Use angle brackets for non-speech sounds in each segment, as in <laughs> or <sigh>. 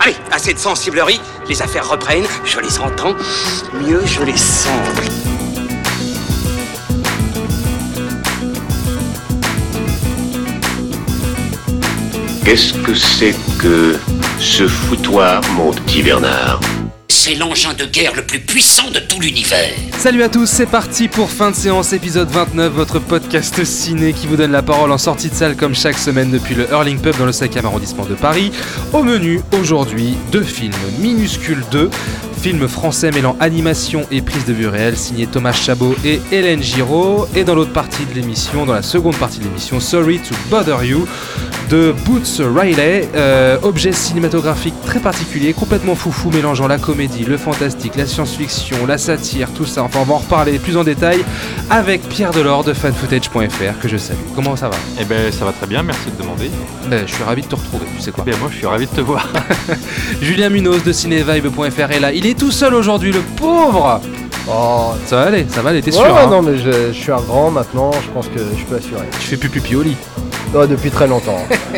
Allez, assez de sensiblerie, les affaires reprennent, je les entends, mieux je les sens. Qu'est-ce que c'est que ce foutoir, mon petit Bernard? C'est l'engin de guerre le plus puissant de tout l'univers. Salut à tous, c'est parti pour fin de séance épisode 29, votre podcast ciné qui vous donne la parole en sortie de salle comme chaque semaine depuis le Hurling Pub dans le 5e arrondissement de Paris. Au menu aujourd'hui, deux films, Minuscule 2, film français mêlant animation et prise de vue réelle signé Thomas Chabot et Hélène Giraud et dans l'autre partie de l'émission, dans la seconde partie de l'émission, Sorry to Bother You de Boots Riley, euh, objet cinématographique très particulier, complètement foufou, mélangeant la comédie, le fantastique, la science-fiction, la satire, tout ça. Enfin, on va en reparler plus en détail avec Pierre Delors de fanfootage.fr que je salue. Comment ça va? Eh ben ça va très bien, merci de demander. Ben, Je suis ravi de te retrouver, tu sais quoi. Eh ben moi je suis ravi de te voir. <laughs> Julien Munoz de cinévibe.fr est là. Il est tout seul aujourd'hui, le pauvre Oh, Ça va aller, ça va aller, t'es ouais, sûr ouais, hein? non, mais je, je suis un grand maintenant, je pense que je peux assurer. Tu fais plus pipi au lit. Ouais, depuis très longtemps. <laughs>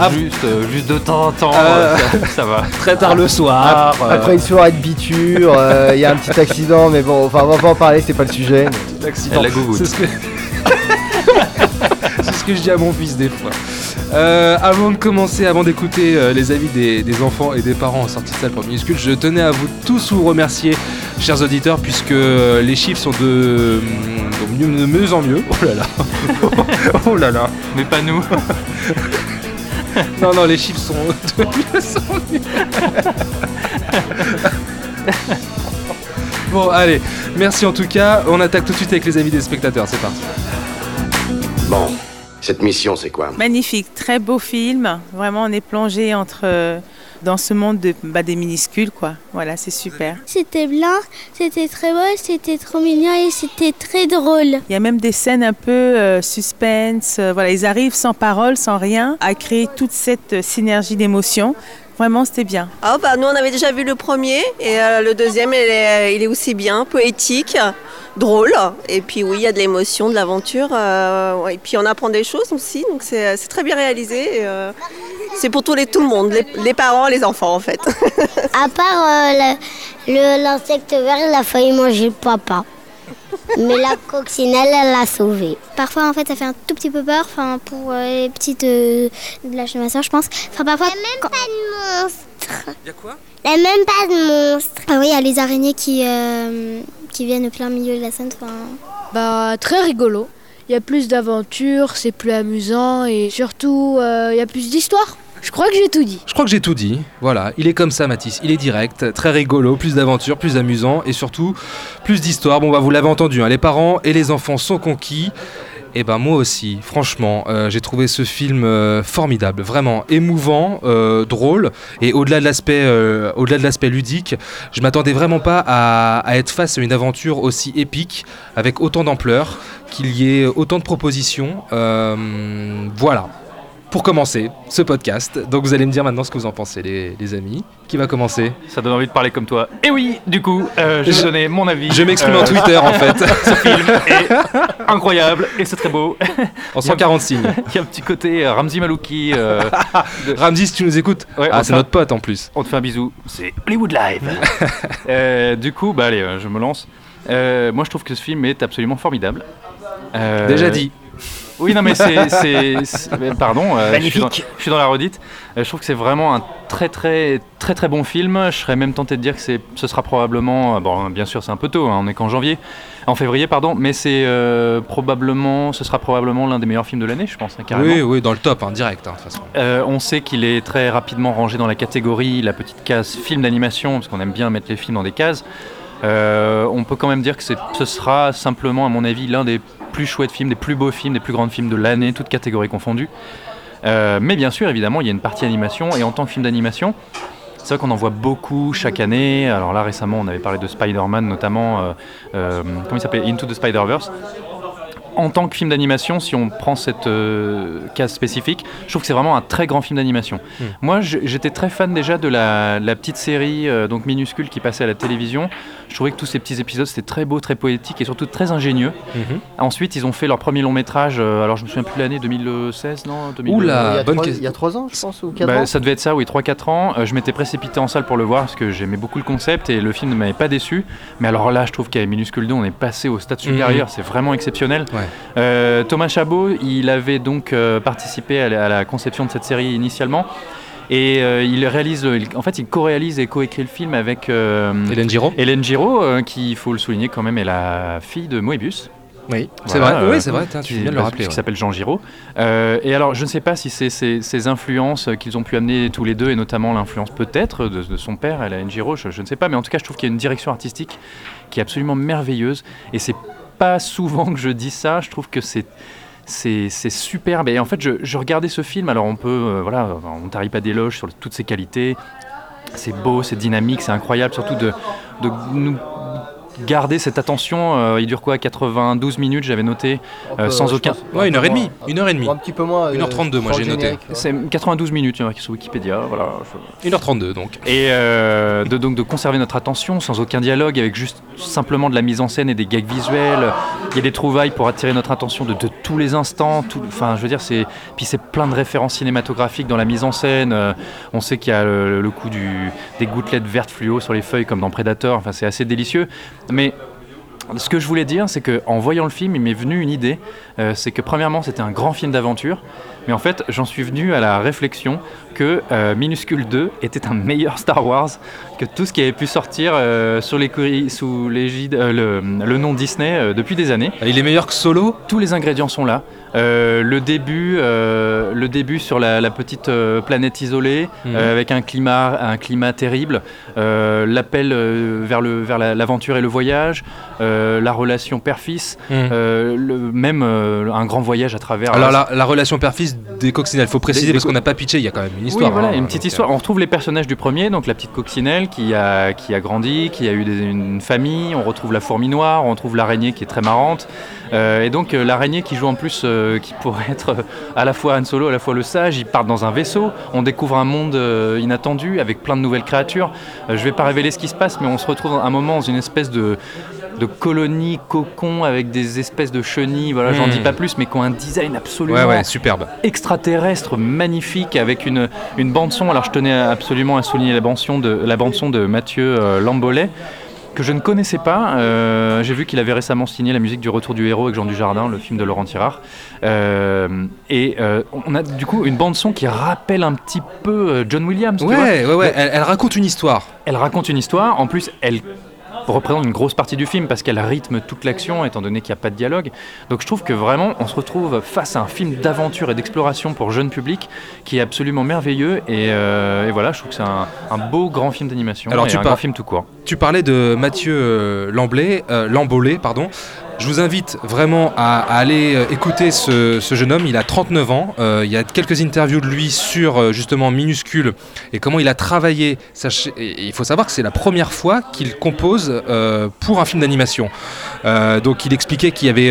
Ah. juste, euh, juste de temps en temps, Ah. euh, ça, ça va. <laughs> Très tard le soir. euh, Après une soirée de biture, euh, il y a un petit accident, mais bon, enfin, on va pas en parler, c'est pas le sujet. <laughs> mais- accident. C'est ce que... C'est ce que je dis à mon fils des fois. Euh, avant de commencer, avant d'écouter euh, les avis des, des enfants et des parents en sortie de salle pour minuscule, je tenais à vous tous vous remercier, chers auditeurs, puisque euh, les chiffres sont de, de mieux, de mieux en mieux. Oh là là. <laughs> oh là là. Mais pas nous. <laughs> Non, non, les chiffres sont <laughs> de mieux en mieux. Bon, allez, merci en tout cas. On attaque tout de suite avec les avis des spectateurs. C'est parti. Bon, cette mission, c'est quoi? Magnifique, très beau film. Vraiment, on est plongé entre euh, dans ce monde de, bah, des minuscules, quoi. Voilà, c'est super. C'était blanc, c'était très beau, c'était trop mignon et c'était très drôle. Il y a même des scènes un peu euh, suspense. euh, voilà, ils arrivent sans parole, sans rien, à créer toute cette euh, synergie d'émotions. Vraiment, c'était bien. Ah bah nous on avait déjà vu le premier et euh, le deuxième il est, il est aussi bien, poétique, drôle et puis oui il y a de l'émotion, de l'aventure euh, et puis on apprend des choses aussi donc c'est c'est très bien réalisé. et, euh, c'est pour tous les, tout le monde, les, les parents, les enfants en fait. <laughs> À part euh, le- le- l'insecte vert, il a failli manger le papa. Mais la coccinelle, elle l'a sauvé. Parfois, en fait, ça fait un tout petit peu peur, enfin, pour euh, les petites euh, de la chaîne je pense. Enfin, parfois. Il n'y a même pas de monstre. Y'a quoi? Il n'y a même pas de monstre. Ah oui, il y a les araignées qui, euh, qui viennent au plein milieu de la scène. Enfin, Bah, très rigolo. Il y a plus d'aventures, c'est plus amusant et surtout, euh, il y a plus d'histoire. Je crois que j'ai tout dit. Je crois que j'ai tout dit. Voilà, il est comme ça, Mathis. Il est direct, très rigolo, plus d'aventure, plus amusant et surtout plus d'histoire. Bon, bah, vous l'avez entendu, hein, les parents et les enfants sont conquis. Et ben moi aussi, franchement, euh, j'ai trouvé ce film euh, formidable, vraiment émouvant, euh, drôle, et au-delà de l'aspect, au-delà de l'aspect ludique, je m'attendais vraiment pas à, être face à une aventure aussi épique, avec autant d'ampleur, qu'il y ait autant de propositions. Voilà. Pour commencer ce podcast, donc vous allez me dire maintenant ce que vous en pensez, les, les amis. Qui va commencer? Ça donne envie de parler comme toi. Et oui, du coup, euh, je vais donner mon avis. Je m'exprime Euh, en Twitter en fait, <laughs> Ce film est incroyable et c'est très beau. en <laughs> 140 signes. <laughs> Il y a un petit côté euh, Ramzi Malouki. euh, de- Ramzi, si tu nous écoutes, Ouais, ah, c'est notre pote en plus. On te fait un bisou. C'est Hollywood Live. Euh, du coup, bah allez, je me lance. Moi, je trouve que ce film est absolument formidable. Déjà dit. Oui, non, mais c'est. Pardon, euh, je, suis dans, Magnifique. je suis dans la redite. Euh, je trouve que c'est vraiment un très, très, très, très bon film. Je serais même tenté de dire que ce sera probablement. euh, Bon, bien sûr, c'est un peu tôt, hein, on est qu'en janvier. En février, pardon, mais c'est euh, probablement. Ce sera probablement l'un des meilleurs films de l'année, je pense, hein, carrément. Oui, oui, dans le top, hein, direct, de toute façon. On sait qu'il est très rapidement rangé dans la catégorie, la petite case film d'animation, parce qu'on aime bien mettre les films dans des cases. On peut quand même dire que ce sera simplement, à mon avis, l'un des plus chouettes films, des plus beaux films, des plus grands films de l'année, toutes catégories confondues. Euh, mais bien sûr, évidemment, il y a une partie animation, et en tant que film d'animation, c'est vrai qu'on en voit beaucoup chaque année. Alors là, récemment, on avait parlé de Spider-Man, notamment, euh, euh, comment il s'appelait Into the Spider-Verse. En tant que film d'animation, si on prend cette euh, case spécifique, je trouve que c'est vraiment un très grand film d'animation. Hmm. Moi, j'étais très fan déjà de la, la petite série euh, donc minuscule qui passait à la télévision. Je trouvais que tous ces petits épisodes c'était très beau, très poétique et surtout très ingénieux. Mhm. Ensuite, ils ont fait leur premier long métrage. euh, alors, je me souviens plus l'année 2016, non 2000, Oula, il, y a bonne trois, question. il y a 3 ans, je pense, ou 4 bah, ans ça devait être ça, oui, 3-4 ans. Euh, je m'étais précipité en salle pour le voir parce que j'aimais beaucoup le concept et le film ne m'avait pas déçu. Mais alors là, je trouve qu'avec Minuscule 2, on est passé au stade supérieur. C'est vraiment exceptionnel. Ouais. Euh, Thomas Chabot, il avait donc euh, participé à la, à la conception de cette série initialement. Et euh, il réalise, il- en fait, il co-réalise et co-écrit le film avec Hélène Giraud Hélène Giraud, qui, il faut le souligner quand même, est la fille de Moebius. Oui, c'est Voilà, vrai. euh, oui, c'est vrai. tiens, tu qui, viens de le bah, rappeler. qui ouais. s'appelle Jean Giraud. Euh, et alors, je ne sais pas si c'est ces, ces influences qu'ils ont pu amener tous les deux, et notamment l'influence peut-être de, de son père, Hélène Giraud, je, je ne sais pas, mais en tout cas, je trouve qu'il y a une direction artistique qui est absolument merveilleuse. Et c'est pas souvent que je dis ça, je trouve que c'est. Superbe. Et en fait, je, regardais ce film. Alors, on peut, euh, voilà, on tarie pas d'éloges sur toutes ses qualités. C'est beau, c'est dynamique, c'est incroyable, surtout de nous garder cette attention. Euh, il dure quoi 92 minutes, j'avais noté, euh, peut- sans aucun. pense, Ouais, une heure et un peu demie. moins. Une heure et demie. Un petit peu moins. 1h32, moi, j'ai noté. C'est 92 minutes, il y en a qui sont Wikipédia, voilà. je- 1h32 donc. Et euh, de, donc de conserver notre attention sans aucun dialogue, avec juste simplement de la mise en scène et des gags visuels. Il y a des trouvailles pour attirer notre attention de, de tous les instants. tout- Enfin, je veux dire, c'est puis c'est plein de références cinématographiques dans la mise en scène. Euh, on sait qu'il y a le, le coup du, des gouttelettes vertes fluo sur les feuilles comme dans Predator. Enfin, c'est assez délicieux. Mais ce que je voulais dire, c'est qu'en voyant le film, il m'est venu une idée. Euh, c'est que premièrement, c'était un grand film d'aventure. Mais en fait, j'en suis venu à la réflexion que euh, Minuscule 2 était un meilleur Star Wars que tout ce qui avait pu sortir euh, sur les courri- sous l'égide, euh, le, le nom Disney depuis des années. Il est meilleur que Solo? Tous les ingrédients sont là. Le début, le début sur la, la petite planète isolée, Mhm. avec un climat, un climat terrible. L'appel vers le vers la- l'aventure et le voyage, la relation père-fils, Mhm. le- même un grand voyage à travers. Alors la, la relation père-fils des coccinelles, faut préciser Des- des parce qu'on n'a pas pitché, il y a quand même une histoire. Oui, voilà, hein, une petite donc, histoire. On retrouve les personnages du premier, donc la petite coccinelle qui a, qui a grandi, qui a eu des- une famille. On retrouve la fourmi noire, on retrouve l'araignée qui est très marrante. Euh, et donc euh, l'araignée qui joue en plus, euh, qui pourrait être euh, à la fois Han Solo, à la fois le sage. Ils partent dans un vaisseau. On découvre un monde euh, inattendu avec plein de nouvelles créatures. Euh, je vais pas révéler ce qui se passe, mais on se retrouve à un moment dans une espèce de de colonie cocon avec des espèces de chenilles, voilà, j'en dis pas plus, mais qui ont un design absolument Ouais, ouais, superbe. extraterrestre magnifique avec une, une bande son. Alors je tenais absolument à souligner la bande son de, la bande son de Mathieu euh, Lambolet que je ne connaissais pas. Euh, J'ai vu qu'il avait récemment signé la musique du Retour du héros avec Jean Dujardin, le film de Laurent Tirard. Euh, et euh, on a du coup une bande son qui rappelle un petit peu John Williams. tu vois. Ouais, ouais, ouais. Elle, elle raconte une histoire. Elle raconte une histoire. En plus, elle représente une grosse partie du film parce qu'elle rythme toute l'action étant donné qu'il n'y a pas de dialogue. Donc je trouve que vraiment on se retrouve face à un film d'aventure et d'exploration pour jeune public qui est absolument merveilleux et, euh, et voilà je trouve que c'est un, un beau grand film d'animation Alors, et tu un par- grand film tout court. Tu parlais de Mathieu euh, Lamblay, euh, Lambolé, pardon. Je vous invite vraiment à, aller euh, écouter ce, jeune homme. Il a 39 ans. Euh, il y a quelques interviews de lui sur euh, justement Minuscule et comment il a travaillé. Il faut savoir que c'est la première fois qu'il compose pour un film d'animation. Donc il expliquait qu'il avait,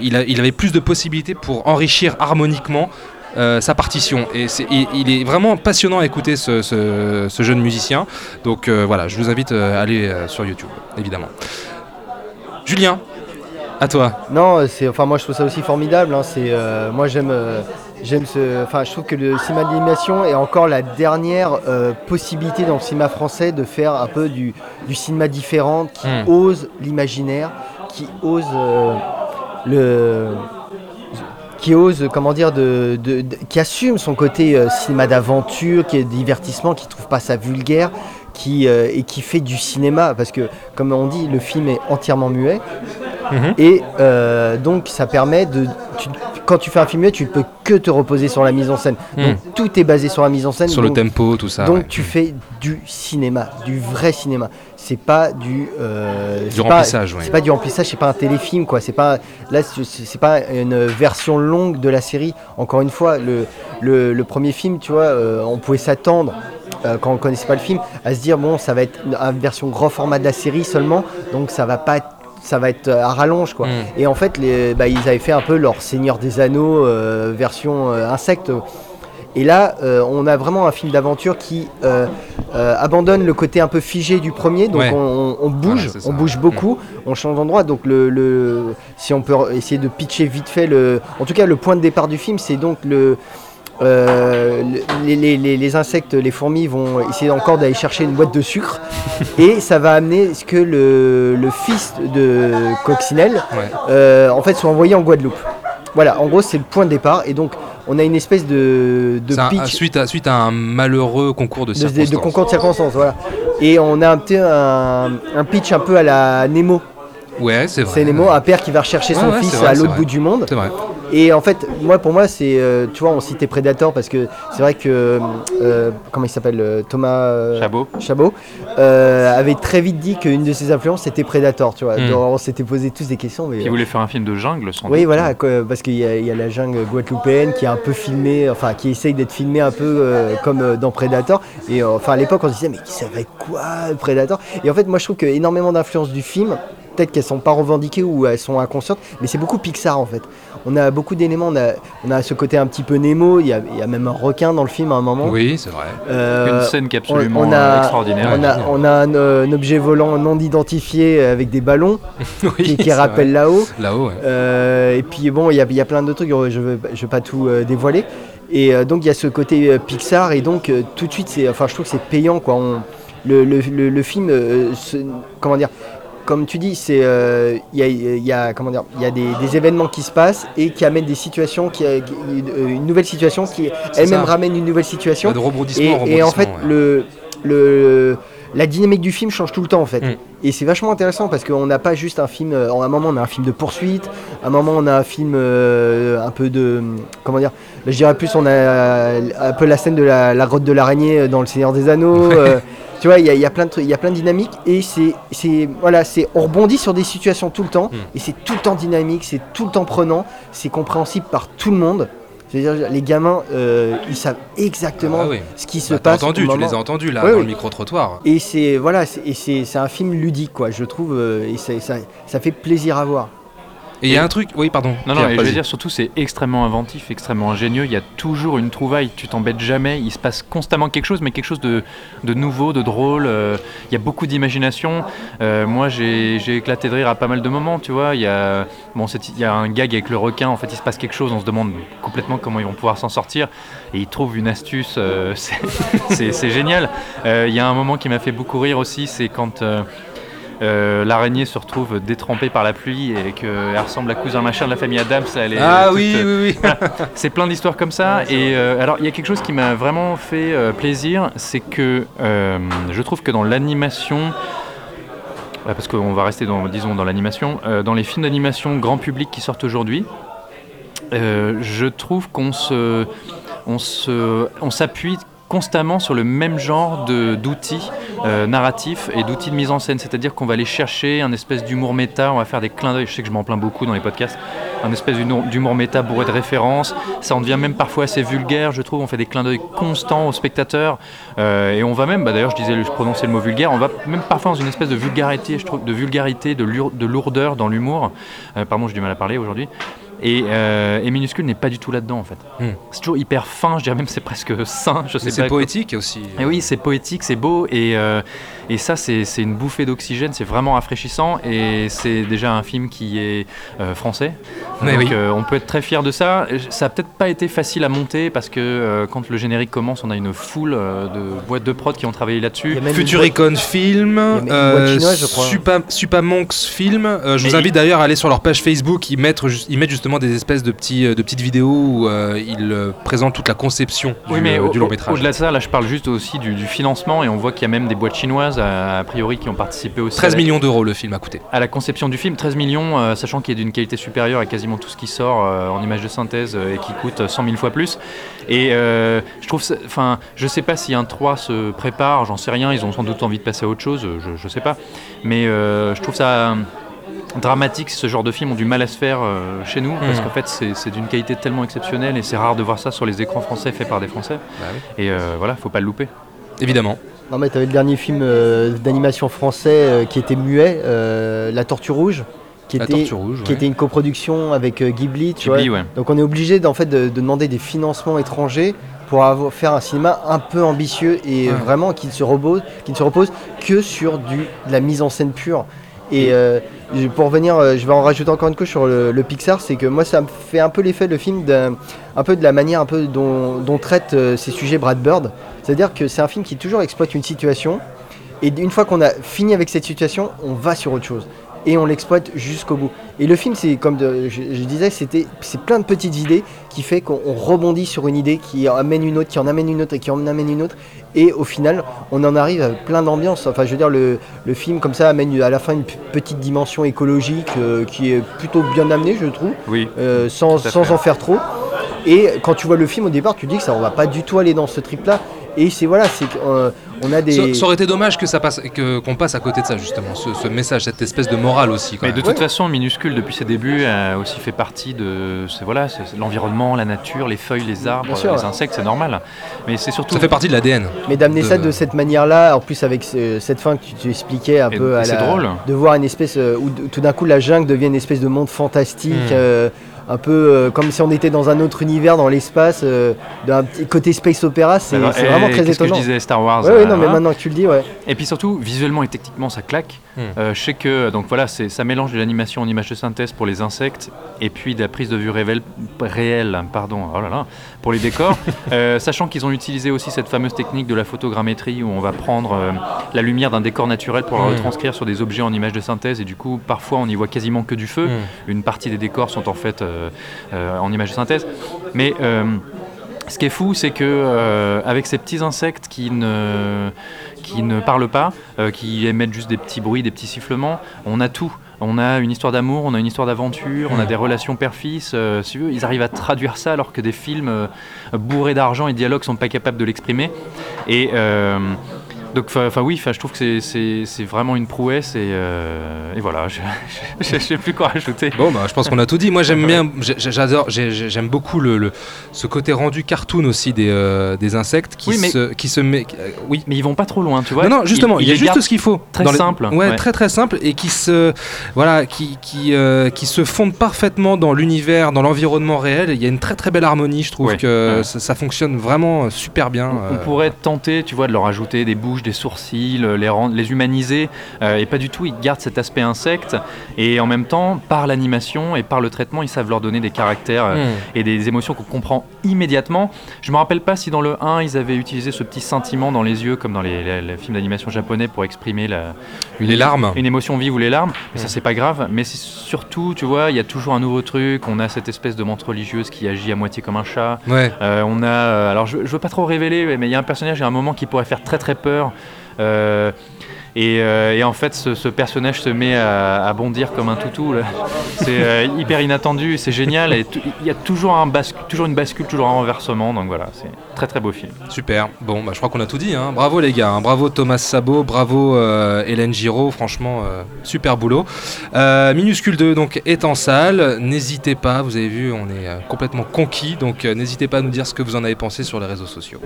il, avait plus de possibilités pour enrichir harmoniquement sa partition. Et il, est vraiment passionnant à écouter ce, jeune musicien. Donc voilà, je vous invite à aller sur YouTube, évidemment. Julien, à toi. Non, c'est, enfin moi je trouve ça aussi formidable. hein, c'est, euh, moi j'aime, euh, j'aime ce, enfin je trouve que le cinéma d'animation est encore la dernière euh, possibilité dans le cinéma français de faire un peu du, du cinéma différent, qui Hmm. ose l'imaginaire, qui ose le qui ose, comment dire, de, de- de- qui assume son côté cinéma d'aventure, qui est divertissement, qui trouve pas ça vulgaire, qui, euh, et qui fait du cinéma, parce que, comme on dit, le film est entièrement muet, Mhm. et euh, donc ça permet de, tu- quand tu fais un film muet, tu ne peux que te reposer sur la mise en scène. Donc tout est basé sur la mise en scène. Sur le tempo, tout ça. donc ouais. tu fais du cinéma, du vrai cinéma. C'est pas du euh, Du pas- remplissage, ouais. C'est pas du remplissage, c'est pas un téléfilm quoi. C'est pas là, c'est pas une version longue de la série. Encore une fois, le le, le premier film, tu vois, euh, on pouvait s'attendre. Euh, quand on connaissait pas le film, à se dire bon, ça va être une, version grand format de la série seulement, donc ça va pas être ça va être à rallonge quoi. Mm. Et en fait, les, bah, ils avaient fait un peu leur Seigneur des Anneaux euh, version euh, insecte. Et là, euh, on a vraiment un film d'aventure qui euh, euh, abandonne le côté un peu figé du premier. Donc Ouais. on, on bouge, Voilà, on bouge beaucoup, on change d'endroit. Donc le, le- si on peut essayer de pitcher vite fait le, en tout cas le point de départ du film, c'est donc le euh, le- les, les- les- les insectes, les fourmis vont essayer encore d'aller chercher une boîte de sucre <laughs> et ça va amener ce que le, le fils de Coccinelle Ouais. euh, en fait soit envoyé en Guadeloupe. Voilà, en gros c'est le point de départ et donc on a une espèce de, de un- pitch suite, à, suite à un malheureux concours de de, circonstances. de, de concours de circonstances, voilà. Et on a un, un, un pitch un peu à la Nemo. Ouais, c'est vrai. C'est Nemo, un père qui va rechercher son Ouais, ouais, fils vrai, à l'autre bout du monde. C'est vrai. Et en fait, moi, pour moi, c'est, euh, tu vois, on citait Predator parce que c'est vrai que, euh, comment il s'appelle, euh, Thomas Chabot. Chabot, euh, avait très vite dit qu'une de ses influences c'était Predator, tu vois. Mm. Donc, on s'était posé tous des questions, mais. Qui voulait faire un film de jungle sans Oui, doute. voilà, quoi, parce qu'il y, a- il y a la jungle guadeloupéenne qui est un peu filmée, enfin qui essaye d'être filmée un peu euh, comme dans Predator. Et enfin à l'époque on se disait mais ça va être quoi Predator? Et en fait moi je trouve qu'énormément d'influences du film, peut-être qu'elles sont pas revendiquées ou elles sont inconscientes, mais c'est beaucoup Pixar en fait. On a beaucoup d'éléments, on a, on a ce côté un petit peu Nemo, il y a, il y a même un requin dans le film à un moment. Oui, c'est vrai. Euh, Une scène qui est on- absolument on euh, a- extraordinaire. on a, on a un, euh, un objet volant non identifié avec des ballons <laughs> Oui, qui, qui rappelle là-haut. Là-haut, ouais. Euh, et puis bon, il y a, il y a plein de trucs, je ne veux pas tout euh, dévoiler. Et euh, donc il y a ce côté euh, Pixar et donc euh, tout de suite, c'est, enfin je trouve que c'est payant quoi. On- le, le- le- le film, euh, se- comment dire, comme tu dis, c'est euh, il y, a, il y a comment dire, il y a des, des événements qui se passent et qui amènent des situations, qui, qui- euh, une nouvelle situation qui elle-même ramène une nouvelle situation. De rebondissement Et, en et en fait, rebondissement, ouais. le, le, la dynamique du film change tout le temps en fait. Mm. Et c'est vachement intéressant parce qu'on n'a pas juste un film. euh, À un moment, on a un film de poursuite. À un moment, on a un film euh, un peu de. Comment dire Je dirais plus, on a euh, un peu la scène de la, la grotte de l'araignée euh, dans Le Seigneur des Anneaux. euh, tu vois, il y, a- il y a plein de trucs, il y a plein de dynamiques et c'est, c'est, voilà, c'est, on rebondit sur des situations tout le temps Mm. et c'est tout le temps dynamique, c'est tout le temps prenant, c'est compréhensible par tout le monde. C'est-à-dire, les gamins, euh, ils savent exactement Ah oui. ce qui se Bah, passe. au entendu, tu moment. les as entendus là, Oui, dans oui. le micro-trottoir. Et c'est voilà, c'est, et c'est, c'est un film ludique quoi, je trouve, euh, et ça, ça fait plaisir à voir. Et il y a un truc, oui, pardon. Non, non, et je veux dire, surtout, c'est extrêmement inventif, extrêmement ingénieux. Il y a toujours une trouvaille, tu t'embêtes jamais. Il se passe constamment quelque chose, mais quelque chose de, de nouveau, de drôle. euh, il y a beaucoup d'imagination. Euh, moi, j'ai éclaté de rire à pas mal de moments, tu vois. Il y a, bon, il y a un gag avec le requin, en fait, il se passe quelque chose. On se demande complètement comment ils vont pouvoir s'en sortir. Et ils trouvent une astuce, euh, <laughs> c'est- génial. Il y a un moment qui m'a fait beaucoup rire aussi, c'est quand. Euh, euh, l'araignée se retrouve détrempée par la pluie et qu'elle ressemble à cousin machin de la famille Adams. Elle est Ah toute, oui, euh, oui, oui. c'est plein d'histoires comme ça. et euh, alors, il y a quelque chose qui m'a vraiment fait euh, plaisir, c'est que euh, je trouve que dans l'animation, euh, parce qu'on va rester dans, disons, dans l'animation, euh, dans les films d'animation grand public qui sortent aujourd'hui, euh, je trouve qu'on se, on se, on s'appuie constamment sur le même genre d'outils euh, narratifs et d'outils de mise en scène. C'est-à-dire qu'on va aller chercher un espèce d'humour méta, on va faire des clins d'œil, je sais que je m'en plains beaucoup dans les podcasts, un espèce d'humour méta bourré de références. Ça en devient même parfois assez vulgaire, je trouve. On fait des clins d'œil constants aux spectateurs. Euh, et on va même, bah, d'ailleurs je disais, je prononçais le mot vulgaire, on va même parfois dans une espèce de vulgarité, je trouve, de vulgarité, de lourdeur dans l'humour. Euh, pardon, j'ai du mal à parler aujourd'hui. Et, euh, et minuscule n'est pas du tout là-dedans en fait. Hmm. C'est toujours hyper fin, je dirais même c'est presque sain, je sais Mais pas. c'est poétique aussi. Et oui, c'est poétique, c'est beau, et, euh, et ça, c'est c'est une bouffée d'oxygène, c'est vraiment rafraîchissant, et c'est déjà un film qui est euh, français. Mais Donc oui. euh, on peut être très fier de ça. Ça a peut-être pas été facile à monter, parce que euh, quand le générique commence, on a une foule euh, de boîtes de prod qui ont travaillé Il là-dessus. Futuricon Film, même une boîte euh, chinoise, je crois. Supa- Supamonks Film. Euh, je vous Et- invite d'ailleurs à aller sur leur page Facebook. Ils mettent, ju- ils mettent justement des espèces de, petits, euh, de petites vidéos où euh, ils euh, présentent toute la conception Oui, du, mais au- du long métrage. au-delà de ça, là, je parle juste aussi du, du financement, et on voit qu'il y a même des boîtes chinoises, a, a priori, qui ont participé aussi. 13 à la- millions d'euros le film a coûté. à la conception du film, 13 millions, euh, sachant qu'il est d'une qualité supérieure à quasiment tout ce qui sort euh, en images de synthèse et qui coûte 100 000 fois plus. Et je trouve, enfin, je sais pas si un 3 se prépare, j'en sais rien, ils ont sans doute envie de passer à autre chose, je, je sais pas. Mais je trouve ça dramatique si ce genre de films ont du mal à se faire euh, chez nous, parce Mhm. qu'en fait c'est d'une qualité tellement exceptionnelle et c'est rare de voir ça sur les écrans français faits par des Français. Bah oui. Et euh, voilà, faut pas le louper. Évidemment. Non mais t'avais le dernier film euh, d'animation français euh, qui était muet, euh, La Tortue Rouge, qui La était, Tortue Rouge, qui ouais. était une coproduction avec Ghibli, tu Ghibli, vois. ouais. Donc on est obligé d'en fait de, de demander des financements étrangers pour avoir, faire un cinéma un peu ambitieux et Ouais. vraiment qui ne se repose, qui ne se repose que sur du, de la mise en scène pure. Et euh, pour revenir, euh, je vais en rajouter encore une couche sur le, Pixar, c'est que moi ça me fait un peu l'effet le film d'un- un peu de la manière un peu dont, dont traite euh, ces sujets Brad Bird. C'est-à-dire que c'est un film qui toujours exploite une situation et une fois qu'on a fini avec cette situation, on va sur autre chose et on l'exploite jusqu'au bout. Et le film, c'est comme de- je, je disais, c'était c'est plein de petites idées qui fait qu'on on rebondit sur une idée qui en amène une autre, qui en amène une autre et qui en amène une autre. Et au final, on en arrive à plein d'ambiance. Enfin, je veux dire, le, le film comme ça amène à la fin une petite dimension écologique euh, qui est plutôt bien amenée, je trouve, Oui. euh, sans, sans en faire trop. Et quand tu vois le film au départ, tu te dis que ça, on va pas du tout aller dans ce trip-là. Et c'est voilà, c'est qu'on on a des. Ça, ça aurait été dommage que ça passe, que- qu'on passe à côté de ça justement, ce, ce message, cette espèce de morale aussi. Quand Mais de toute façon, Minuscule, depuis ses débuts, a aussi fait partie de c'est- voilà, l'environnement, la nature, les feuilles, les arbres, sûr, les ouais. insectes, c'est normal. Mais c'est surtout. Ça fait partie de l'ADN. Mais d'amener de- ça de cette manière-là, en plus avec ce- cette fin que tu, tu expliquais un Et- peu et à c'est la- drôle. de voir une espèce euh, où tout d'un coup la jungle devient une espèce de monde fantastique, Mm. euh, un peu euh, comme si on était dans un autre univers, dans l'espace, euh, d'un petit côté space opéra, c'est vraiment très qu'est-ce que étonnant. je disais Star Wars. Ouais, ouais, non, mais voilà. maintenant que tu le dis, ouais. Et puis surtout, visuellement et techniquement, ça claque. Hmm. Euh, je sais que donc voilà, c'est ça mélange de l'animation en image de synthèse pour les insectes et puis de la prise de vue révèle- réelle, pardon, oh là là, pour les décors. <laughs> Euh, sachant qu'ils ont utilisé aussi cette fameuse technique de la photogrammétrie où on va prendre euh, la lumière d'un décor naturel pour la Hmm. retranscrire sur des objets en image de synthèse et du coup, parfois, on n'y voit quasiment que du feu. Mm. Une partie des décors sont en fait euh, en image de synthèse, mais ce qui est fou, c'est que euh, avec ces petits insectes qui ne, qui ne parlent pas, euh, qui émettent juste des petits bruits, des petits sifflements, on a tout. On a une histoire d'amour, on a une histoire d'aventure, on a des relations père-fils. euh, ils arrivent à traduire ça alors que des films euh, bourrés d'argent et de dialogues sont pas capables de l'exprimer. Et euh, donc, enfin oui, 'fin, je trouve que c'est- vraiment une prouesse et, euh, et voilà, je ne sais plus quoi rajouter. Bon, bah, je pense qu'on a tout dit. Moi, j'aime bien, j'adore, j'ai- j'ai- j'aime beaucoup le, le- ce côté rendu cartoon aussi des, euh, des insectes qui Oui, mais- se, qui se met. euh, oui. Mais ils vont pas trop loin, tu vois. non, non, justement, il, y a juste ce qu'il faut. Très les- simple. Ouais, ouais. très très simple et qui se, voilà, qui, qui, qui se fondent parfaitement dans l'univers, dans l'environnement réel. Il y a une très très belle harmonie, je trouve Ouais, que ça, ça fonctionne vraiment super bien. On, on pourrait tenter, tu vois, de leur ajouter des bouches, des sourcils, les, rendre, les humaniser, euh, et pas du tout. Ils gardent cet aspect insecte, et en même temps, par l'animation et par le traitement, ils savent leur donner des caractères euh, Hmm. et des émotions qu'on comprend immédiatement. Je me rappelle pas si dans le 1, ils avaient utilisé ce petit scintillement dans les yeux, comme dans les, les- les films d'animation japonais, pour exprimer la, Les larmes. une émotion vive ou les larmes. Mais ça, c'est pas grave. Mais c'est surtout, tu vois, il y a toujours un nouveau truc. On a cette espèce de montre religieuse qui agit à moitié comme un chat. Ouais. Euh, on a, euh, alors je, je veux pas trop révéler, mais il y a un personnage à un moment qui pourrait faire très très peur. Euh, et, euh, et en fait, ce, personnage se met à, bondir comme un toutou. C'est euh, hyper inattendu, c'est génial. Il y a toujours, une bascule, toujours un renversement. Donc voilà, c'est très très beau film. Super. Bon, bah, je crois qu'on a tout dit. hein. Bravo les gars. hein. Bravo Thomas Sabot. Bravo Hélène Giraud. Franchement, super boulot. Minuscule 2 donc, est en salle. N'hésitez pas. Vous avez vu, on est complètement conquis. Donc n'hésitez pas à nous dire ce que vous en avez pensé sur les réseaux sociaux.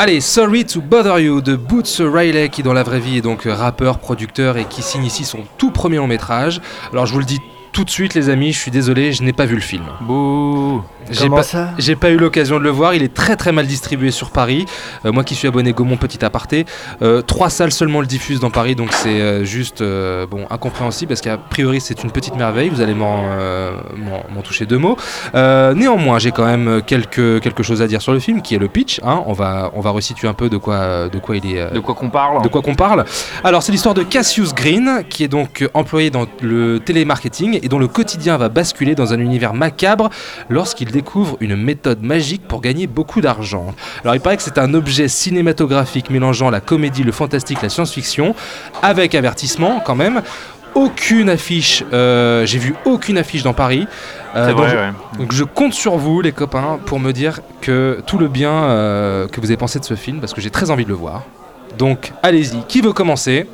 Allez, Sorry to Bother You de Boots Riley qui dans la vraie vie est donc rappeur, producteur et qui signe ici son tout premier long métrage. Alors je vous le dis tout de suite les amis, je suis désolé, je n'ai pas vu le film. Bouh J'ai pas, ça j'ai pas eu l'occasion de le voir, il est très très mal distribué sur Paris. Euh, moi qui suis abonné Gaumont Petit Aparté, euh, trois salles seulement le diffusent dans Paris, donc c'est euh, juste bon incompréhensible parce qu'a priori c'est une petite merveille. Vous allez m'en, toucher deux mots. Néanmoins, j'ai quand même quelques quelque chose à dire sur le film, qui est le pitch. hein. On va on va resituer un peu de quoi de quoi il est. De quoi qu'on parle de quoi qu'on parle Alors, c'est l'histoire de Cassius Green, qui est donc employé dans le télémarketing et dont le quotidien va basculer dans un univers macabre lorsqu'il découvre une méthode magique pour gagner beaucoup d'argent. Alors, il paraît que c'est un objet cinématographique mélangeant la comédie, le fantastique, la science-fiction, avec avertissement quand même. Aucune affiche, euh, j'ai vu aucune affiche dans Paris. Euh, C'est donc vrai, je- ouais. donc je compte sur vous, les copains, pour me dire que tout le bien euh, que vous avez pensé de ce film, parce que j'ai très envie de le voir. Donc allez-y, qui veut commencer?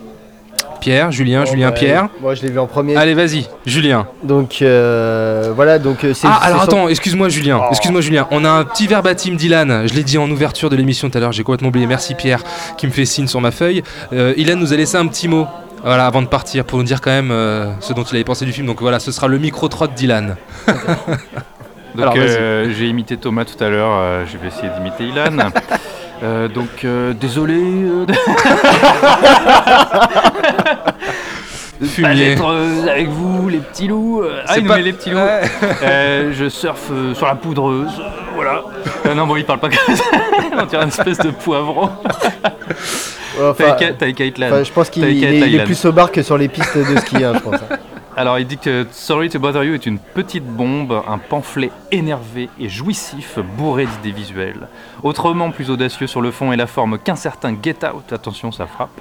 Pierre, Julien, Bon, Julien, bah, Pierre. Moi, je l'ai vu en premier. Allez, vas-y, Julien. Donc euh, voilà, donc euh, c'est. Ah, alors son- attends, excuse-moi, Julien. Oh. Excuse-moi, Julien. On a un petit verbatim d'Ilan. Je l'ai dit en ouverture de l'émission tout à l'heure. J'ai complètement oublié. Merci, Pierre, qui me fait signe sur ma feuille. Euh, Ilan nous a laissé un petit mot. Voilà, avant de partir, pour nous dire quand même euh, ce dont il avait pensé du film. Donc voilà, ce sera le micro-trot d'Ilan. <laughs> Donc Alors, vas-y. euh, j'ai imité Thomas tout à l'heure, euh, je vais essayer d'imiter Ilan. <laughs> Euh, donc euh, désolé euh, <laughs> pas Fumier. être euh, avec vous les petits loups. Euh, ah C'est il nous pas- met les petits loups. Ouais. Euh, je surfe euh, sur la poudreuse, euh, voilà. Euh, non bon il parle pas comme ça. <laughs> On dirait une espèce de poivron. Ouais, enfin, T'as qu'à- t'as qu'à être là. enfin, je pense qu'il est, il plus au bar que sur les pistes de ski, hein, je pense. hein. Alors il dit que Sorry to Bother You est une petite bombe, un pamphlet énervé et jouissif, bourré d'idées visuelles. Autrement plus audacieux sur le fond et la forme qu'un certain Get Out, attention ça frappe,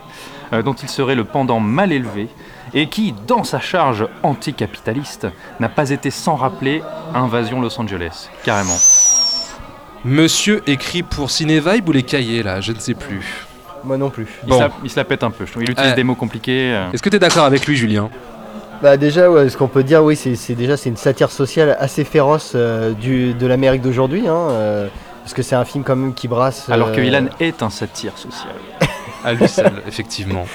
euh, dont il serait le pendant mal élevé, et qui, dans sa charge anticapitaliste, n'a pas été sans rappeler Invasion Los Angeles, carrément. Monsieur écrit pour Cinevibe ou les cahiers là? Je ne sais plus. Moi non plus. Il, Bon. se la, il se la pète un peu, je trouve. Il utilise Euh. des mots compliqués. euh. Est-ce que tu es d'accord avec lui, Julien? Bah déjà, ouais, ce qu'on peut dire, oui, c'est déjà c'est une satire sociale assez féroce euh, du, de l'Amérique d'aujourd'hui, hein, euh, parce que c'est un film quand même qui brasse. Alors que euh, Ilan est un satire social. À lui seul, effectivement.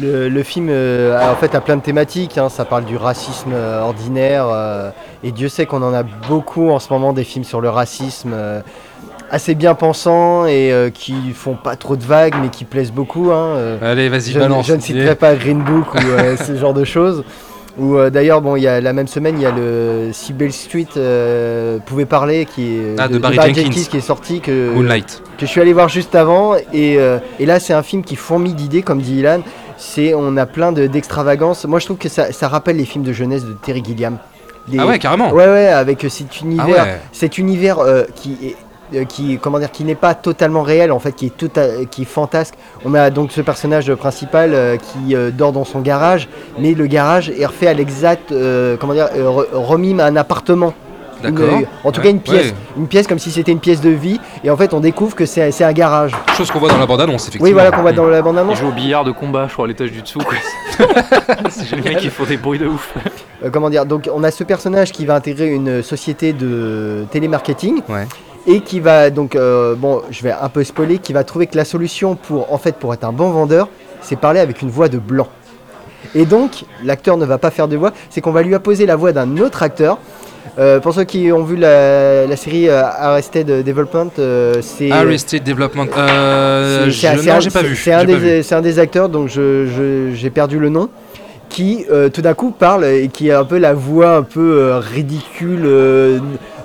Le, le film, euh, a, en fait, a plein de thématiques. hein. Ça parle du racisme euh, ordinaire, euh, et Dieu sait qu'on en a beaucoup en ce moment des films sur le racisme. Assez bien pensants et euh, qui font pas trop de vagues mais qui plaisent beaucoup. hein, euh. Allez, vas-y, je, balance. je ne citerai pas Green Book ou euh, <laughs> ce genre de choses. Ou d'ailleurs, bon, il y a la même semaine, il y a le Sibyl Street pouvait parler qui est Ah, de Barry Jenkins. qui est sorti que Moonlight. que je suis allé voir juste avant et, et là c'est un film qui fourmille d'idées comme dit Ilan. C'est on a plein de- d'extravagances. Moi je trouve que ça, ça rappelle les films de jeunesse de Terry Gilliam. Les- Ah ouais, carrément. Ouais ouais avec cet univers Ah ouais. cet univers euh, qui est qui comment dire qui n'est pas totalement réel en fait qui est tout à- qui est fantasque on a donc ce personnage principal euh, qui euh, dort dans son garage mais le garage est refait à l'exact euh, comment dire euh, re- remime un appartement Une- D'accord. en tout Ouais, cas une pièce ouais. une pièce comme si c'était une pièce de vie et en fait on découvre que c'est c'est un garage Chose qu'on voit dans la bande-annonce, effectivement. oui voilà qu'on voit dans la bande Il annonce joue au billard de combat, je crois, à l'étage du dessous. quoi. <laughs> C'est les mecs qui font des bruits de ouf. Euh, comment dire donc on a ce personnage qui va intégrer une société de télémarketing Ouais. Et qui va donc euh, bon je vais un peu spoiler qui va trouver que la solution pour en fait pour être un bon vendeur c'est parler avec une voix de blanc et donc l'acteur ne va pas faire de voix c'est qu'on va lui apposer la voix d'un autre acteur Euh, pour ceux qui ont vu la, la série euh, Arrested Development euh, c'est Arrested Development. Euh, c'est- pas vu. C'est un, j'ai pas vu. des- c'est un des acteurs, donc j'ai perdu le nom, qui tout d'un coup parle et qui a un peu la voix un peu ridicule,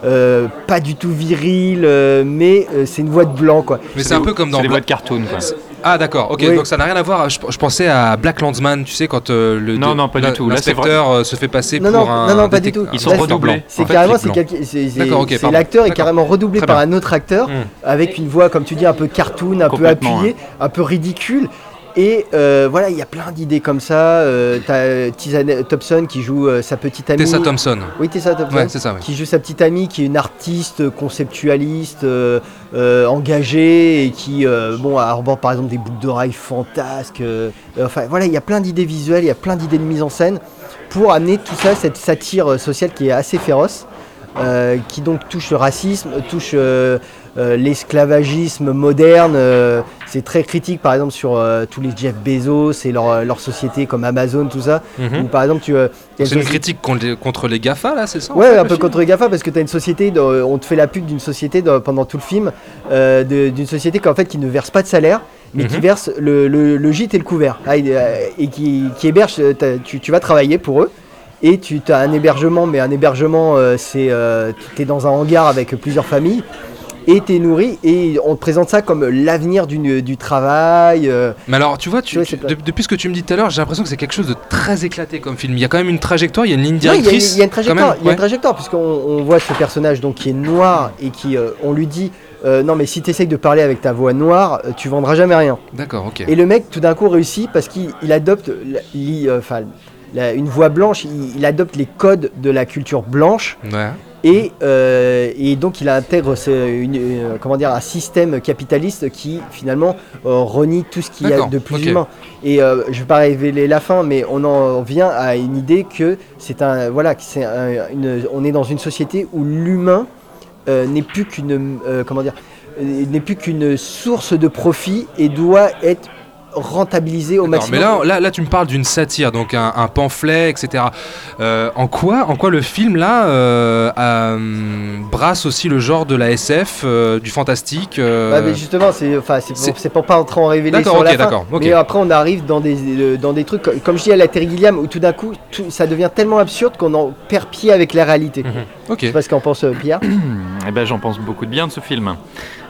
euh, pas du tout virile, euh, mais euh, c'est une voix de blanc quoi. Mais c'est un peu comme dans C'est des Bla- boîtes cartoon. Quoi. Ah d'accord, ok, Oui. donc ça n'a rien à voir. Je, je pensais à Black Landsman, tu sais, quand euh, le Non, non, pas du tout. L'inspecteur se fait passer Non, pour non, un. non, non, pas du tout. un Ils sont redoublés. blanc. C'est carrément, c'est l'acteur est carrément redoublé par un autre acteur Hmm. avec une voix, comme tu dis, un peu cartoon, un peu appuyée, un peu ridicule. Et euh, voilà, il y a plein d'idées comme ça. Euh, T'as Tisa Thompson qui joue euh, sa petite amie. Tessa Thompson. Oui, Tessa Thompson. Ouais, c'est ça, ouais. Qui joue sa petite amie, qui est une artiste conceptualiste, euh, euh, engagée, et qui, euh, bon, arbore par exemple des boucles d'oreilles fantasques. euh, euh, enfin, voilà, il y a plein d'idées visuelles, il y a plein d'idées de mise en scène pour amener tout ça, cette satire euh, sociale qui est assez féroce, euh, qui donc touche le racisme, touche euh, euh, l'esclavagisme moderne. c'est très critique, par exemple, sur tous les Jeff Bezos et leur, leur société comme Amazon, tout ça. Mhm. Par exemple, tu. C'est une critique contre les, GAFA là, c'est ça Ouais, un peu film contre les GAFA parce que tu as une société, on te fait la pub d'une société pendant tout le film, d'une société qu'en fait qui ne verse pas de salaire, mais qui Mhm. verse le, le- le gîte et le couvert. Ah, et, et qui, qui héberge, tu vas travailler pour eux. Et tu as un hébergement, mais un hébergement, euh, c'est euh, tu es dans un hangar avec plusieurs familles. Et tu es nourri, et on te présente ça comme l'avenir du travail. euh, Mais alors, tu vois, tu- Ouais, tu- c'est pas- de- depuis ce que tu me dis tout à l'heure, j'ai l'impression que c'est quelque chose de très éclaté comme film. Il y a quand même une trajectoire, il y a une ligne il y directrice. il y, a une trajectoire, il y a une trajectoire puisqu'on on voit ce personnage donc qui est noir et qui euh, on lui dit euh, non mais si tu essayes de parler avec ta voix noire, tu vendras jamais rien. D'accord, ok. Et le mec tout d'un coup réussit parce qu'il il adopte enfin, la- une voix blanche, il, il adopte les codes de la culture blanche. Ouais. Et, euh, et donc il intègre ce- une- euh, comment dire, un système capitaliste qui finalement euh, renie tout ce qu'il y a de plus humain. Et je ne vais pas révéler la fin, mais on en vient à une idée que c'est un voilà, c'est un- une- on est dans une société où l'humain n'est plus qu'une comment dire, n'est plus qu'une source de profit et doit être rentabilisé au maximum. mais là, là, là, tu me parles d'une satire, donc un, un pamphlet, etc. Euh, en quoi, en quoi le film là euh, euh, brasse aussi le genre de la SF, euh, du fantastique euh, Ouais, mais justement, c'est enfin, c'est c'est- pour, pas entrer en révéler D'accord, sur ok, la fin. d'accord, ok. Mais après, on arrive dans des, euh, dans des trucs, co- comme je dis à la Terry Gilliam, où tout d'un coup, tout- ça devient tellement absurde qu'on en perd pied avec la réalité. Mhm. Ok. Je sais pas ce qu'en pense Pierre. <coughs> Eh ben, j'en pense beaucoup de bien de ce film.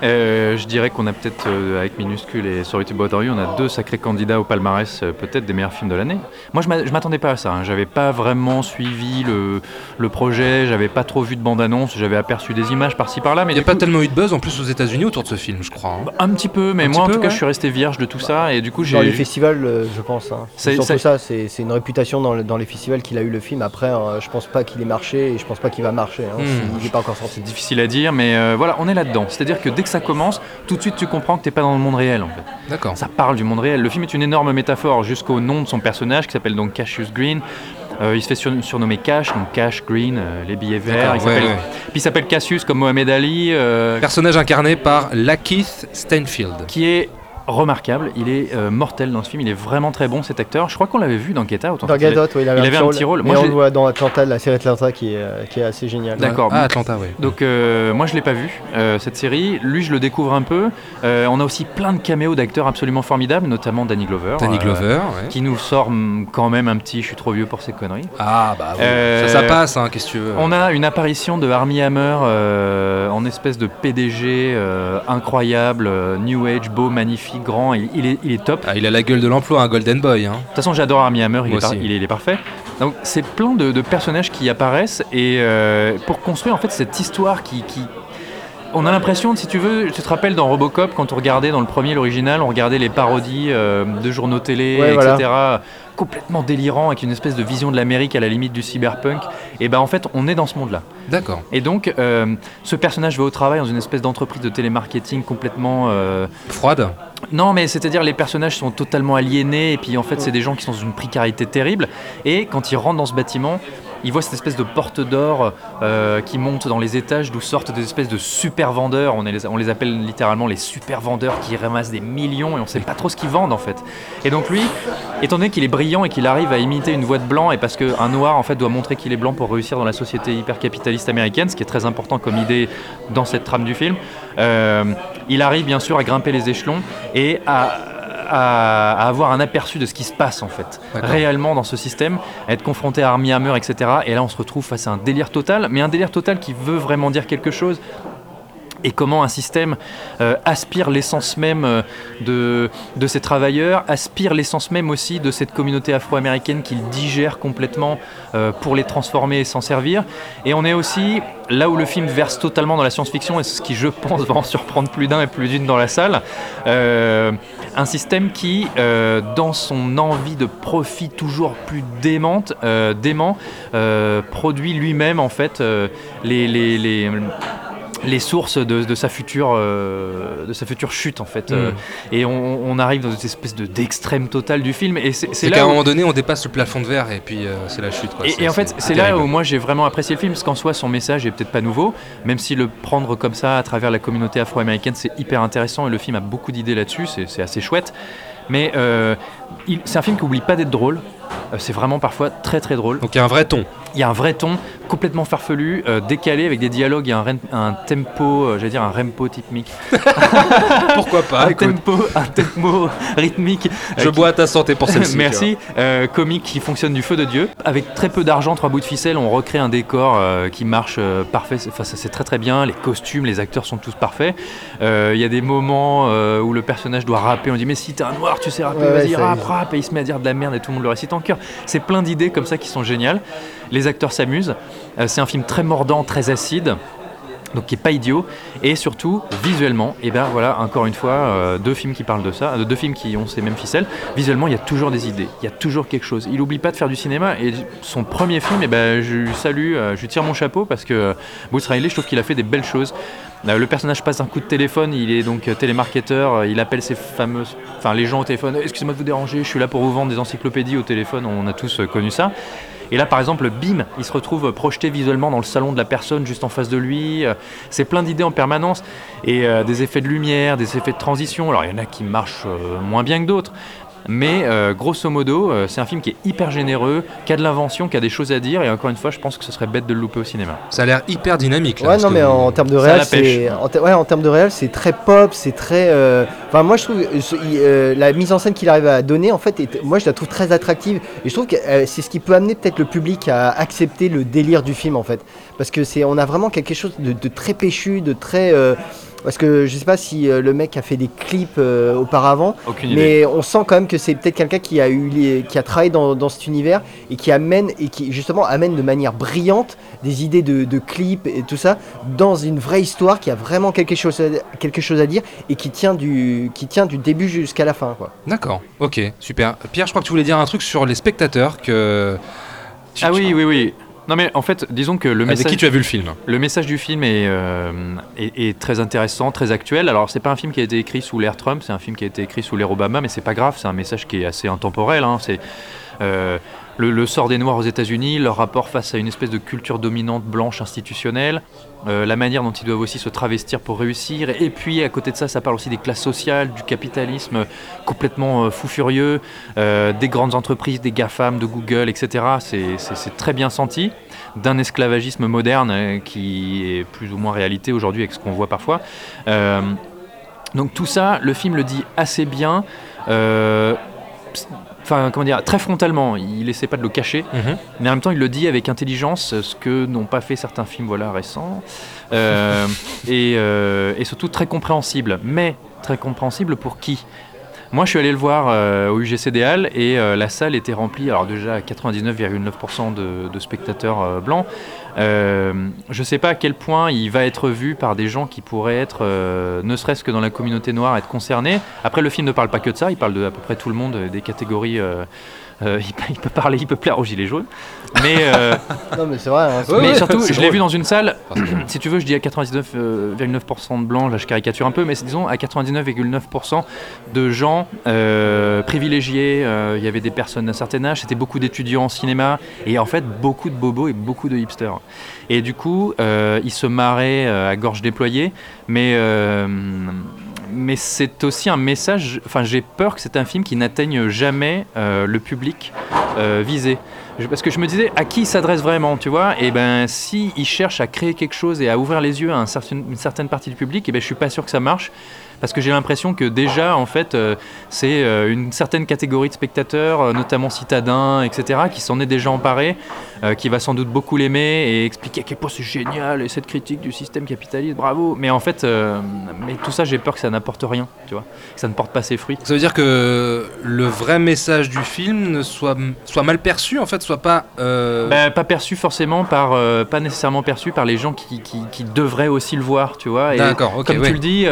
Euh, je dirais qu'on a peut-être, euh, avec Minuscule et Sorry to Bother You, on a deux sacrés candidats au palmarès, euh, peut-être des meilleurs films de l'année. Moi, je m'a- je m'attendais pas à ça. hein. J'avais pas vraiment suivi le, le projet, j'avais pas trop vu de bande-annonce, j'avais aperçu des images par-ci par-là, mais Il n'y a pas coup- tellement eu de buzz en plus aux États-Unis autour de ce film, je crois. hein. un petit peu, mais Un moi en peu, tout cas, ouais. je suis resté vierge de tout ça, et du coup, j'ai. Dans les festivals, euh, je pense. hein. C'est- Surtout c'est- ça, c'est c'est une réputation dans, le- dans les festivals qu'il a eu le film. Après, euh, je pense pas qu'il ait marché et je pense pas qu'il va marcher. hein, Hmm. Il n'est pas encore sorti. difficile à dire, mais euh, voilà, on est là-dedans. C'est-à-dire que dès que ça commence, tout de suite tu comprends que t'es pas dans le monde réel en fait. D'accord. Ça parle du monde réel. Le film est une énorme métaphore jusqu'au nom de son personnage qui s'appelle donc Cassius Green. Euh, il se fait sur- surnommer Cash, donc Cash Green, euh, les billets verts. Il s'appelle- ouais. Puis il s'appelle Cassius comme Mohamed Ali, euh, Personnage incarné par Lakeith Stanfield. qui est remarquable. Il est euh, mortel dans ce film. Il est vraiment très bon cet acteur. Je crois qu'on l'avait vu dans Get Out. Dans Get a- Out, il, il avait un petit rôle. Mais Moi, on je le voit dans Atlanta, la série Atlanta qui est, euh, qui est assez géniale. D'accord. Ah, Atlanta, oui. Donc euh, moi je l'ai pas vu euh, cette série. Lui je le découvre un peu. Euh, on a aussi plein de caméos d'acteurs absolument formidables, notamment Danny Glover. Danny euh, Glover, ouais. qui nous sort quand même un petit. Je suis trop vieux pour ces conneries. Ah, bah oui. Euh, Ça, ça passe, hein, qu'est-ce que tu veux. On a une apparition de Armie Hammer euh, en espèce de PDG euh, incroyable, euh, New Age, beau, magnifique, grand. Il, il est, il est top. Ah, il a la gueule de l'emploi, un Golden Boy. Hein. De toute façon, j'adore Armie Hammer, il, est, par- il est- il est parfait. Donc, c'est plein de, de personnages qui apparaissent et euh, pour construire en fait cette histoire qui. qui- On a l'impression, si tu veux, tu te rappelles dans Robocop, quand on regardait dans le premier, l'original, on regardait les parodies euh, de journaux télé, Ouais, etc. voilà. Complètement délirant, avec une espèce de vision de l'Amérique à la limite du cyberpunk. Et ben en fait, on est dans ce monde-là. D'accord. Et donc, euh, ce personnage va au travail dans une espèce d'entreprise de télémarketing complètement. euh, Froide. non, mais c'est-à-dire les personnages sont totalement aliénés et puis en fait c'est des gens qui sont dans une précarité terrible. Et quand ils rentrent dans ce bâtiment, ils voient cette espèce de porte d'or euh, qui monte dans les étages d'où sortent des espèces de super vendeurs. On, les, appelle littéralement les super vendeurs qui ramassent des millions et on sait pas trop ce qu'ils vendent en fait. Et donc lui, étant donné qu'il est brillant et qu'il arrive à imiter une voix de blanc et parce qu'un noir en fait doit montrer qu'il est blanc pour réussir dans la société hyper capitaliste américaine, ce qui est très important comme idée dans cette trame du film, euh, il arrive bien sûr à grimper les échelons et à, à- à avoir un aperçu de ce qui se passe en fait réellement dans ce système, à être confronté à Armie Hammer, etc. Et là on se retrouve face à un délire total, mais un délire total qui veut vraiment dire quelque chose et comment un système euh, aspire l'essence même euh, de, de travailleurs, aspire l'essence même aussi de cette communauté afro-américaine qu'il digère complètement euh, pour les transformer et s'en servir. Et on est aussi là où le film verse totalement dans la science-fiction, et ce qui je pense va en surprendre plus d'un et plus d'une dans la salle, un système qui, dans son envie de profit toujours plus démente, dément, produit lui-même en fait les, les, les les sources de, de sa future euh, de sa future chute en fait Mm. Euh, et on, on arrive dans cette espèce de d'extrême total du film et c'est qu'à un où- moment donné, on dépasse le plafond de verre et puis euh, c'est la chute. Quoi. et, en fait, c'est là où moi j'ai vraiment apprécié le film, parce qu'en soi, son message est peut-être pas nouveau, même si le prendre comme ça à travers la communauté afro-américaine, c'est hyper intéressant, et le film a beaucoup d'idées là-dessus, c'est assez chouette. Mais euh, c'est un film qui oublie pas d'être drôle, c'est vraiment parfois très très drôle. Donc il y a un vrai ton. Il y a un vrai ton complètement farfelu, euh, décalé, avec des dialogues, il y a un, un tempo, euh, j'allais dire un rempo typique. <laughs> Pourquoi pas un, écoute. tempo, un tempo rythmique. Je euh, bois à ta santé pour celle-ci. <laughs> Merci. Euh, comique qui fonctionne du feu de Dieu. Avec très peu d'argent, trois bouts de ficelle, on recrée un décor euh, qui marche euh, parfait. C'est- Enfin, ça, c'est très très bien. Les costumes, les acteurs sont tous parfaits. Euh, Il y a des moments euh, où le personnage doit rapper. On dit mais si t'es un noir, tu sais rapper, Ouais, vas-y rappe, rappe. Et il se met à dire de la merde et tout le monde le récite C'est plein d'idées comme ça qui sont géniales. Les acteurs s'amusent. Euh, c'est un film très mordant, très acide. donc qui est pas idiot et surtout visuellement et ben voilà encore une fois euh, deux films qui parlent de ça euh, deux films qui ont ces mêmes ficelles visuellement il y a toujours des idées il y a toujours quelque chose il oublie pas de faire du cinéma et son premier film et ben je lui salue je lui tire mon chapeau parce que euh, Bruce Riley je trouve qu'il a fait des belles choses le personnage passe un coup de téléphone il est donc euh, télémarketeur euh, il appelle ses fameuses enfin les gens au téléphone excusez-moi de vous déranger je suis là pour vous vendre des encyclopédies au téléphone on a tous euh, connu ça et là, par exemple, bim, il se retrouve projeté visuellement dans le salon de la personne juste en face de lui. Euh, C'est plein d'idées en permanence et euh, des effets de lumière, des effets de transition. Alors, il y en a qui marchent euh, moins bien que d'autres. Mais euh, grosso modo, euh, c'est un film qui est hyper généreux, qui a de l'invention, qui a des choses à dire. Et encore une fois, je pense que ce serait bête de le louper au cinéma. Ça a l'air hyper dynamique. Là, Ouais, non, mais en termes de réel, c'est en, ter- ouais, en termes de réel, c'est très pop, c'est très. euh, Enfin, moi, je trouve ce- la mise en scène qu'il arrive à donner, en fait, est- moi, je la trouve très attractive. Et je trouve que euh, c'est ce qui peut amener peut-être le public à accepter le délire du film, en fait, parce que c'est, on a vraiment quelque chose de, de très péchu, de très. euh, parce que je sais pas si euh, le mec a fait des clips euh, auparavant, Aucune idée. mais on sent quand même que c'est peut-être quelqu'un qui a eu les- qui a travaillé dans, dans cet univers et qui amène et qui justement amène de manière brillante des idées de, de clips et tout ça dans une vraie histoire qui a vraiment quelque chose à, quelque chose à dire et qui tient du qui tient du début jusqu'à la fin quoi. D'accord, ok, super. Pierre, je crois que tu voulais dire un truc sur les spectateurs que. tu- Ah tu- oui, oui, oui. Non mais en fait, disons que le Avec message... qui tu as vu le film? Le message du film est, euh, est, est très intéressant, très actuel. Alors, c'est pas un film qui a été écrit sous l'ère Trump, c'est un film qui a été écrit sous l'ère Obama, mais c'est pas grave, c'est un message qui est assez intemporel. hein. C'est euh, le, le sort des Noirs aux États-Unis, leur rapport face à une espèce de culture dominante blanche institutionnelle, euh, la manière dont ils doivent aussi se travestir pour réussir. Et puis, à côté de ça, ça parle aussi des classes sociales, du capitalisme complètement euh, fou furieux, euh, des grandes entreprises, des GAFAM, de Google, etc. C'est- très bien senti d'un esclavagisme moderne qui est plus ou moins réalité aujourd'hui avec ce qu'on voit parfois. Donc tout ça, le film le dit assez bien. Enfin, comment dire, très frontalement, il essaie pas de le cacher, Mhm. mais en même temps, il le dit avec intelligence, ce que n'ont pas fait certains films voilà, récents, Euh, <laughs> et, euh, et surtout très compréhensible. Mais très compréhensible pour qui? Moi, je suis allé le voir euh, au UGC des Halles et la salle était remplie, alors déjà à 99,9% de, de spectateurs blancs. Euh, je ne sais pas à quel point il va être vu par des gens qui pourraient être, euh, ne serait-ce que dans la communauté noire, être concernés. Après, le film ne parle pas que de ça, il parle de à peu près tout le monde, euh, des catégories. Euh, il, peut, il peut parler, il peut plaire aux gilets jaunes. Mais, euh, <laughs> Non mais c'est vrai. hein, mais ouais, surtout, je l'ai vu dans une salle, <clears throat> si tu veux, je dis à 99,9% de blancs, là je caricature un peu, mais c'est, disons à 99,9% de gens euh, privilégiés. euh, Il y avait des personnes d'un certain âge, c'était beaucoup d'étudiants en cinéma, et en fait beaucoup de bobos et beaucoup de hipsters. Et du coup, euh, ils se marraient euh, à gorge déployée, mais. Mais c'est aussi un message. Enfin, j'ai peur que c'est un film qui n'atteigne jamais euh, le public euh, visé. Parce que je me disais, à qui il s'adresse vraiment, tu vois? Et ben, si il cherche à créer quelque chose et à ouvrir les yeux à une certaine partie du public, et ben, je suis pas sûr que ça marche. Parce que j'ai l'impression que déjà, en fait, euh, c'est euh, une certaine catégorie de spectateurs, euh, notamment citadins, etc., qui s'en est déjà emparé, qui va sans doute beaucoup l'aimer et expliquer à quel point c'est génial et cette critique du système capitaliste, bravo. Mais en fait, mais tout ça, j'ai peur que ça n'apporte rien, tu vois, que ça ne porte pas ses fruits. Ça veut dire que le vrai message du film ne soit, soit mal perçu, en fait, soit pas. Bah, pas perçu forcément par, pas nécessairement perçu par les gens qui, qui- qui devraient aussi le voir, tu vois. D'accord, ok, comme ouais. tu le dis,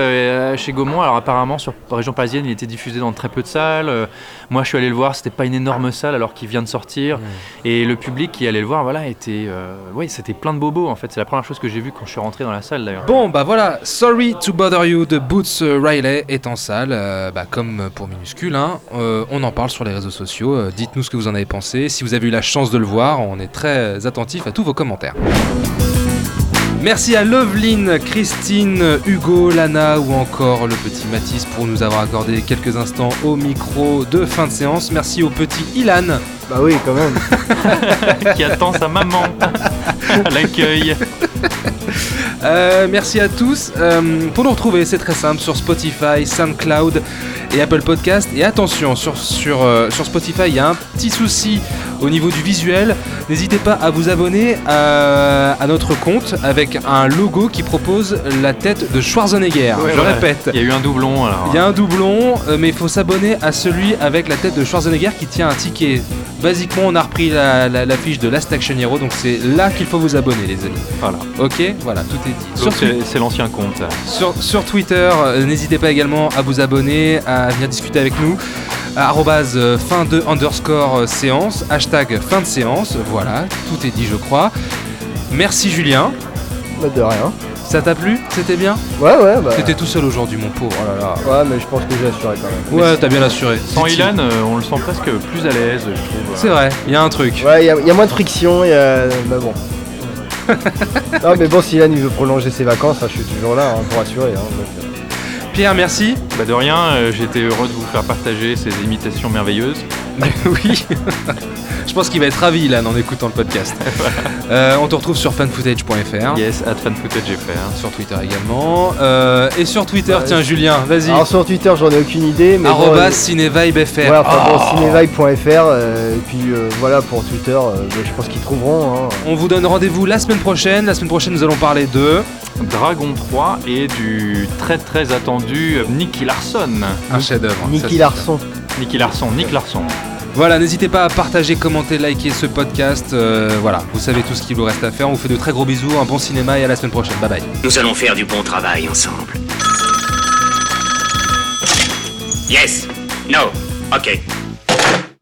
chez Gaumont, alors apparemment sur la région parisienne, il était diffusé dans très peu de salles. Euh, moi, je suis allé le voir, c'était pas une énorme salle alors qu'il vient de sortir. Et le public qui allait le voir, voilà, était, euh, ouais, c'était plein de bobos en fait. C'est la première chose que j'ai vue quand je suis rentré dans la salle d'ailleurs. Bon, bah voilà, Sorry to Bother You de Boots Riley est en salle, euh, bah, comme pour Minuscule. hein. On en parle sur les réseaux sociaux. Dites-nous ce que vous en avez pensé. Si vous avez eu la chance de le voir, on est très attentif à tous vos commentaires. Merci à Loveline, Christine, Hugo, Lana ou encore le petit Mathis pour nous avoir accordé quelques instants au micro de fin de séance. Merci au petit Ilan. Bah oui quand même. <laughs> qui attend sa maman <laughs> à l'accueil. Euh, merci à tous. Euh, pour nous retrouver, c'est très simple sur Spotify, SoundCloud et Apple Podcast. Et attention, sur, sur, euh, sur Spotify, il y a un petit souci au niveau du visuel. N'hésitez pas à vous abonner à, à notre compte avec un logo qui propose la tête de Schwarzenegger. Ouais, Je répète. Il y a eu un doublon alors. Il y a un doublon, euh, mais il faut s'abonner à celui avec la tête de Schwarzenegger qui tient un ticket basiquement, on a repris la, la- la fiche de Last Action Hero, donc c'est là qu'il faut vous abonner, les amis. Voilà. Ok, voilà, tout est dit. C'est l'ancien compte. sur Twitter, euh, n'hésitez pas également à vous abonner, à venir discuter avec nous. Arrobase euh, fin de underscore euh, séance, hashtag fin de séance, voilà, tout est dit, je crois. Merci Julien, Bah, de rien. ça t'a plu? C'était bien? Ouais, ouais, bah. T'étais tout seul aujourd'hui, mon pauvre. Oh là là. Ouais, mais je pense que j'ai assuré quand même. Ouais, t'as bien assuré. Sans. Ilan, euh, on le sent presque plus à l'aise, je trouve. C'est vrai, il y a un truc. Ouais, il y, a- y a moins de friction, il y a... mais bon. <laughs> non, mais bon, si Yann il veut prolonger ses vacances, hein, je suis toujours là hein, pour assurer. hein, donc, euh. Pierre, merci. Bah de rien, euh, j'étais heureux de vous faire partager ces imitations merveilleuses. <laughs> oui. <laughs> Je pense qu'il va être ravi, Ilan, en écoutant le podcast. <laughs> Euh, on te retrouve sur fanfootage.fr. Yes, at fanfootage.fr. Sur Twitter également. Euh, et sur Twitter, Ouais. tiens, Julien, vas-y. Alors sur Twitter, j'en ai aucune idée, mais. bon, Arrobas euh, cinevibefr. Ouais, enfin bon, Oh. cinevibe.fr, euh, et puis voilà pour Twitter, bah, je pense qu'ils trouveront. hein. On vous donne rendez-vous la semaine prochaine. La semaine prochaine, nous allons parler de Dragon 3 et du très très attendu Nicky Larson. un chef-d'œuvre. Ça, Nicky Larson. Nicky Larson, Nick Larson. Voilà, n'hésitez pas à partager, commenter, liker ce podcast. Euh, voilà, vous savez tout ce qu'il vous reste à faire. On vous fait de très gros bisous, un bon cinéma et à la semaine prochaine. Bye bye. Nous allons faire du bon travail ensemble. Yes. No. Ok.